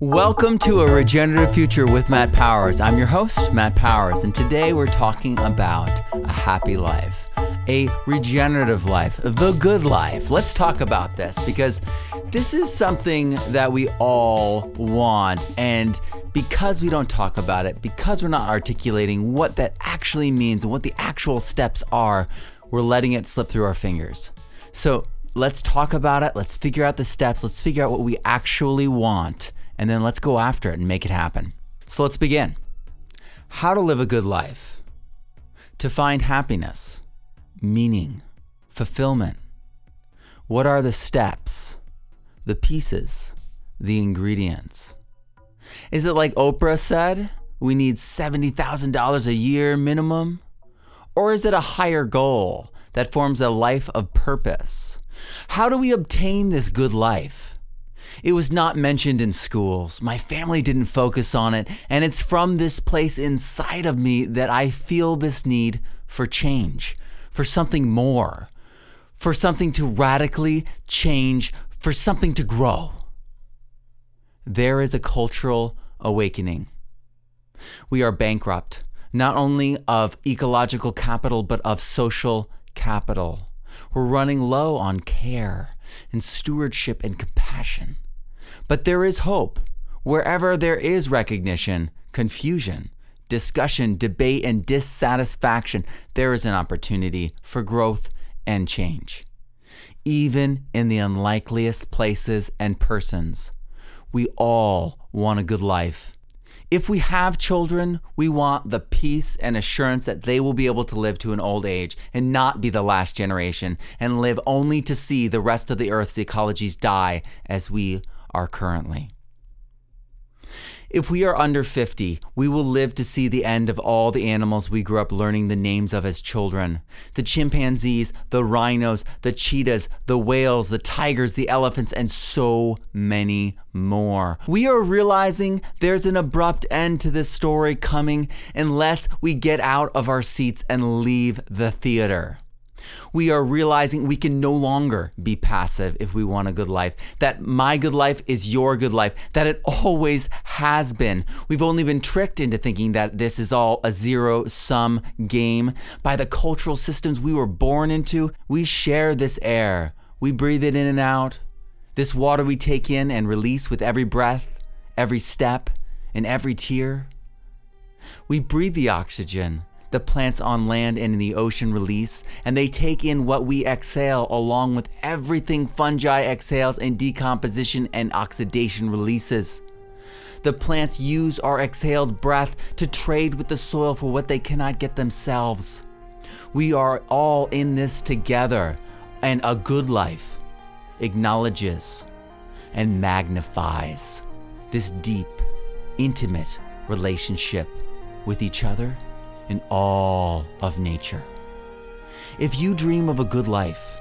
Welcome to a regenerative future with Matt Powers. I'm your host, Matt Powers, and today we're talking about a happy life, a regenerative life, the good life. Let's talk about this because this is something that we all want. And because we don't talk about it, because we're not articulating what that actually means and what the actual steps are, we're letting it slip through our fingers. So let's talk about it. Let's figure out the steps. Let's figure out what we actually want. And then let's go after it and make it happen. So let's begin. How to live a good life. To find happiness, meaning, fulfillment. What are the steps, the pieces, the ingredients? Is it like Oprah said, we need $70,000 a year minimum? Or is it a higher goal that forms a life of purpose? How do we obtain this good life? It was not mentioned in schools. My family didn't focus on it. And it's from this place inside of me that I feel this need for change, for something more, for something to radically change, for something to grow. There is a cultural awakening. We are bankrupt, not only of ecological capital, but of social capital. We're running low on care and stewardship and compassion. But there is hope. Wherever there is recognition, confusion, discussion, debate, and dissatisfaction, there is an opportunity for growth and change. Even in the unlikeliest places and persons, we all want a good life. If we have children, we want the peace and assurance that they will be able to live to an old age and not be the last generation and live only to see the rest of the earth's ecologies die as we are currently. If we are under 50, we will live to see the end of all the animals we grew up learning the names of as children the chimpanzees, the rhinos, the cheetahs, the whales, the tigers, the elephants, and so many more. We are realizing there's an abrupt end to this story coming unless we get out of our seats and leave the theater we are realizing we can no longer be passive if we want a good life. That my good life is your good life, that it always has been. We've only been tricked into thinking that this is all a zero sum game by the cultural systems we were born into. We share this air, we breathe it in and out. This water we take in and release with every breath, every step, and every tear. We breathe the oxygen the plants on land and in the ocean release, and they take in what we exhale along with everything fungi exhales and decomposition and oxidation releases. The plants use our exhaled breath to trade with the soil for what they cannot get themselves. We are all in this together, and a good life acknowledges and magnifies this deep, intimate relationship with each other in all of nature. If you dream of a good life,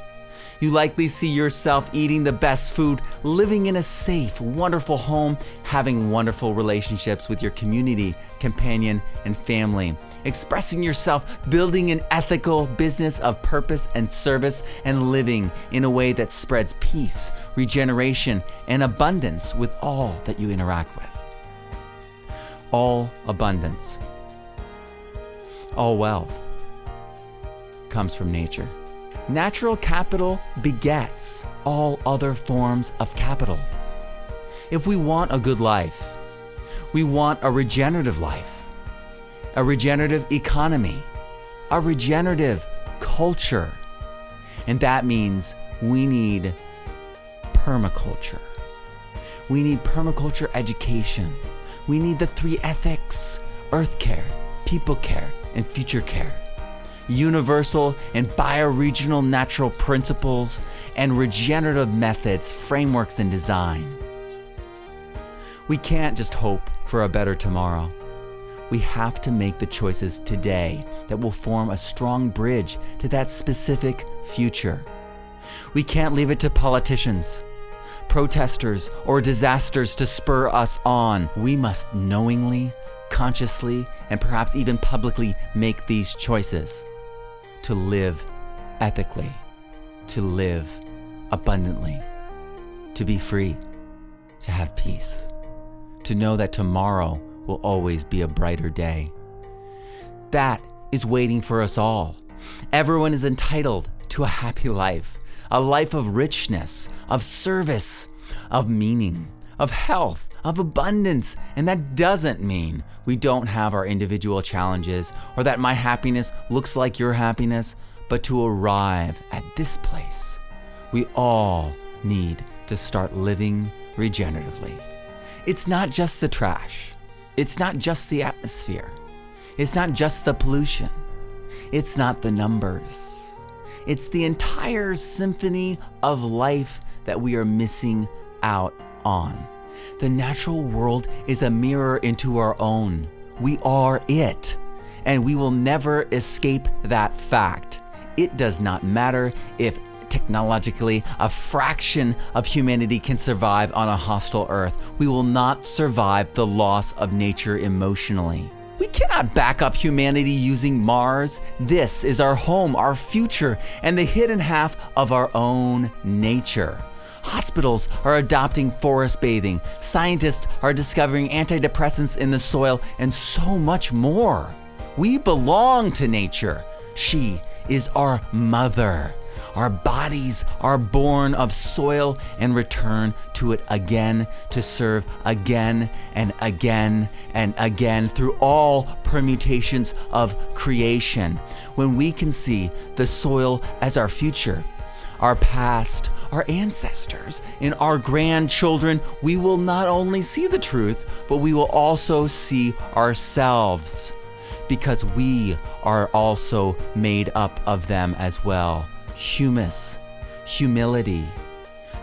you likely see yourself eating the best food, living in a safe, wonderful home, having wonderful relationships with your community, companion, and family, expressing yourself, building an ethical business of purpose and service, and living in a way that spreads peace, regeneration, and abundance with all that you interact with. All abundance all wealth comes from nature. Natural capital begets all other forms of capital. If we want a good life, we want a regenerative life, a regenerative economy, a regenerative culture. And that means we need permaculture. We need permaculture education. We need the three ethics earth care, people care, and future care, universal and bioregional natural principles, and regenerative methods, frameworks, and design. We can't just hope for a better tomorrow. We have to make the choices today that will form a strong bridge to that specific future. We can't leave it to politicians, protesters, or disasters to spur us on. We must knowingly consciously, and perhaps even publicly make these choices to live ethically, to live abundantly, to be free, to have peace, to know that tomorrow will always be a brighter day. That is waiting for us all. Everyone is entitled to a happy life, a life of richness, of service, of meaning, of health, of abundance. And that doesn't mean we don't have our individual challenges or that my happiness looks like your happiness, but to arrive at this place, we all need to start living regeneratively. It's not just the trash, it's not just the atmosphere, it's not just the pollution, it's not the numbers. It's the entire symphony of life that we are missing out on. The natural world is a mirror into our own. We are it, and we will never escape that fact. It does not matter if technologically a fraction of humanity can survive on a hostile Earth. We will not survive the loss of nature emotionally. We cannot back up humanity using Mars. This is our home, our future, and the hidden half of our own nature. Hospitals are adopting forest bathing. Scientists are discovering antidepressants in the soil and so much more. We belong to nature. She is our mother. Our bodies are born of soil and return to it again to serve again and again and again through all permutations of creation. When we can see the soil as our future, our past, our ancestors, and our grandchildren, we will not only see the truth, but we will also see ourselves because we are also made up of them as well humus, humility,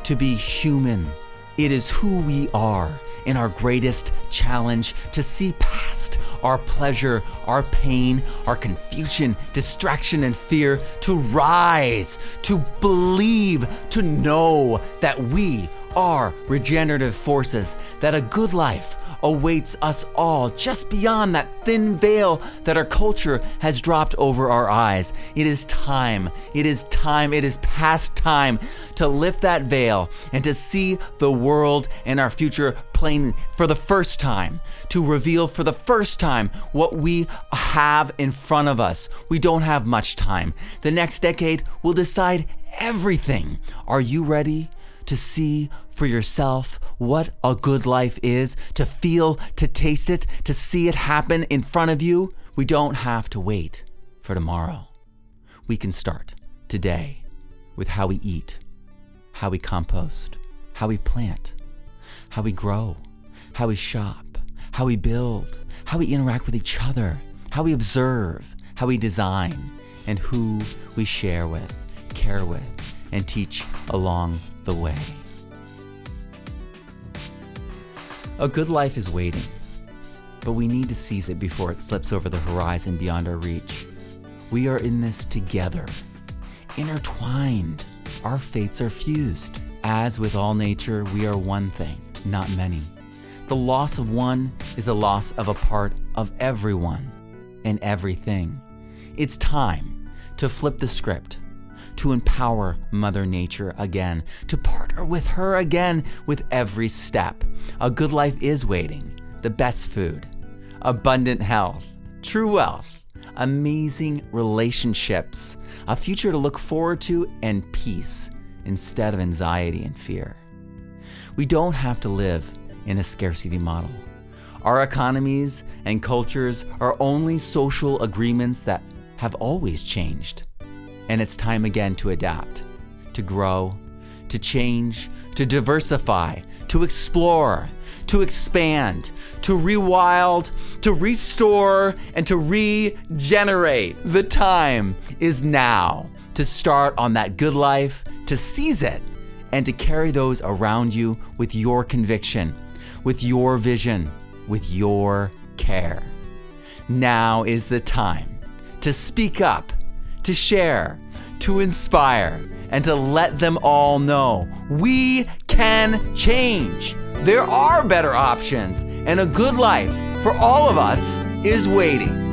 to be human. It is who we are in our greatest challenge to see past our pleasure, our pain, our confusion, distraction, and fear, to rise, to believe, to know that we are regenerative forces, that a good life awaits us all just beyond that thin veil that our culture has dropped over our eyes. It is time, it is time, it is past time to lift that veil and to see the world and our future plain for the first time, to reveal for the first time what we have in front of us. We don't have much time. The next decade will decide everything. Are you ready? to see for yourself what a good life is, to feel, to taste it, to see it happen in front of you, we don't have to wait for tomorrow. We can start today with how we eat, how we compost, how we plant, how we grow, how we shop, how we build, how we interact with each other, how we observe, how we design, and who we share with, care with, and teach along the way. A good life is waiting, but we need to seize it before it slips over the horizon beyond our reach. We are in this together, intertwined. Our fates are fused. As with all nature, we are one thing, not many. The loss of one is a loss of a part of everyone and everything. It's time to flip the script to empower Mother Nature again, to partner with her again with every step. A good life is waiting, the best food, abundant health, true wealth, amazing relationships, a future to look forward to, and peace instead of anxiety and fear. We don't have to live in a scarcity model. Our economies and cultures are only social agreements that have always changed. And it's time again to adapt, to grow, to change, to diversify, to explore, to expand, to rewild, to restore, and to regenerate. The time is now to start on that good life, to seize it, and to carry those around you with your conviction, with your vision, with your care. Now is the time to speak up to share, to inspire, and to let them all know we can change. There are better options, and a good life for all of us is waiting.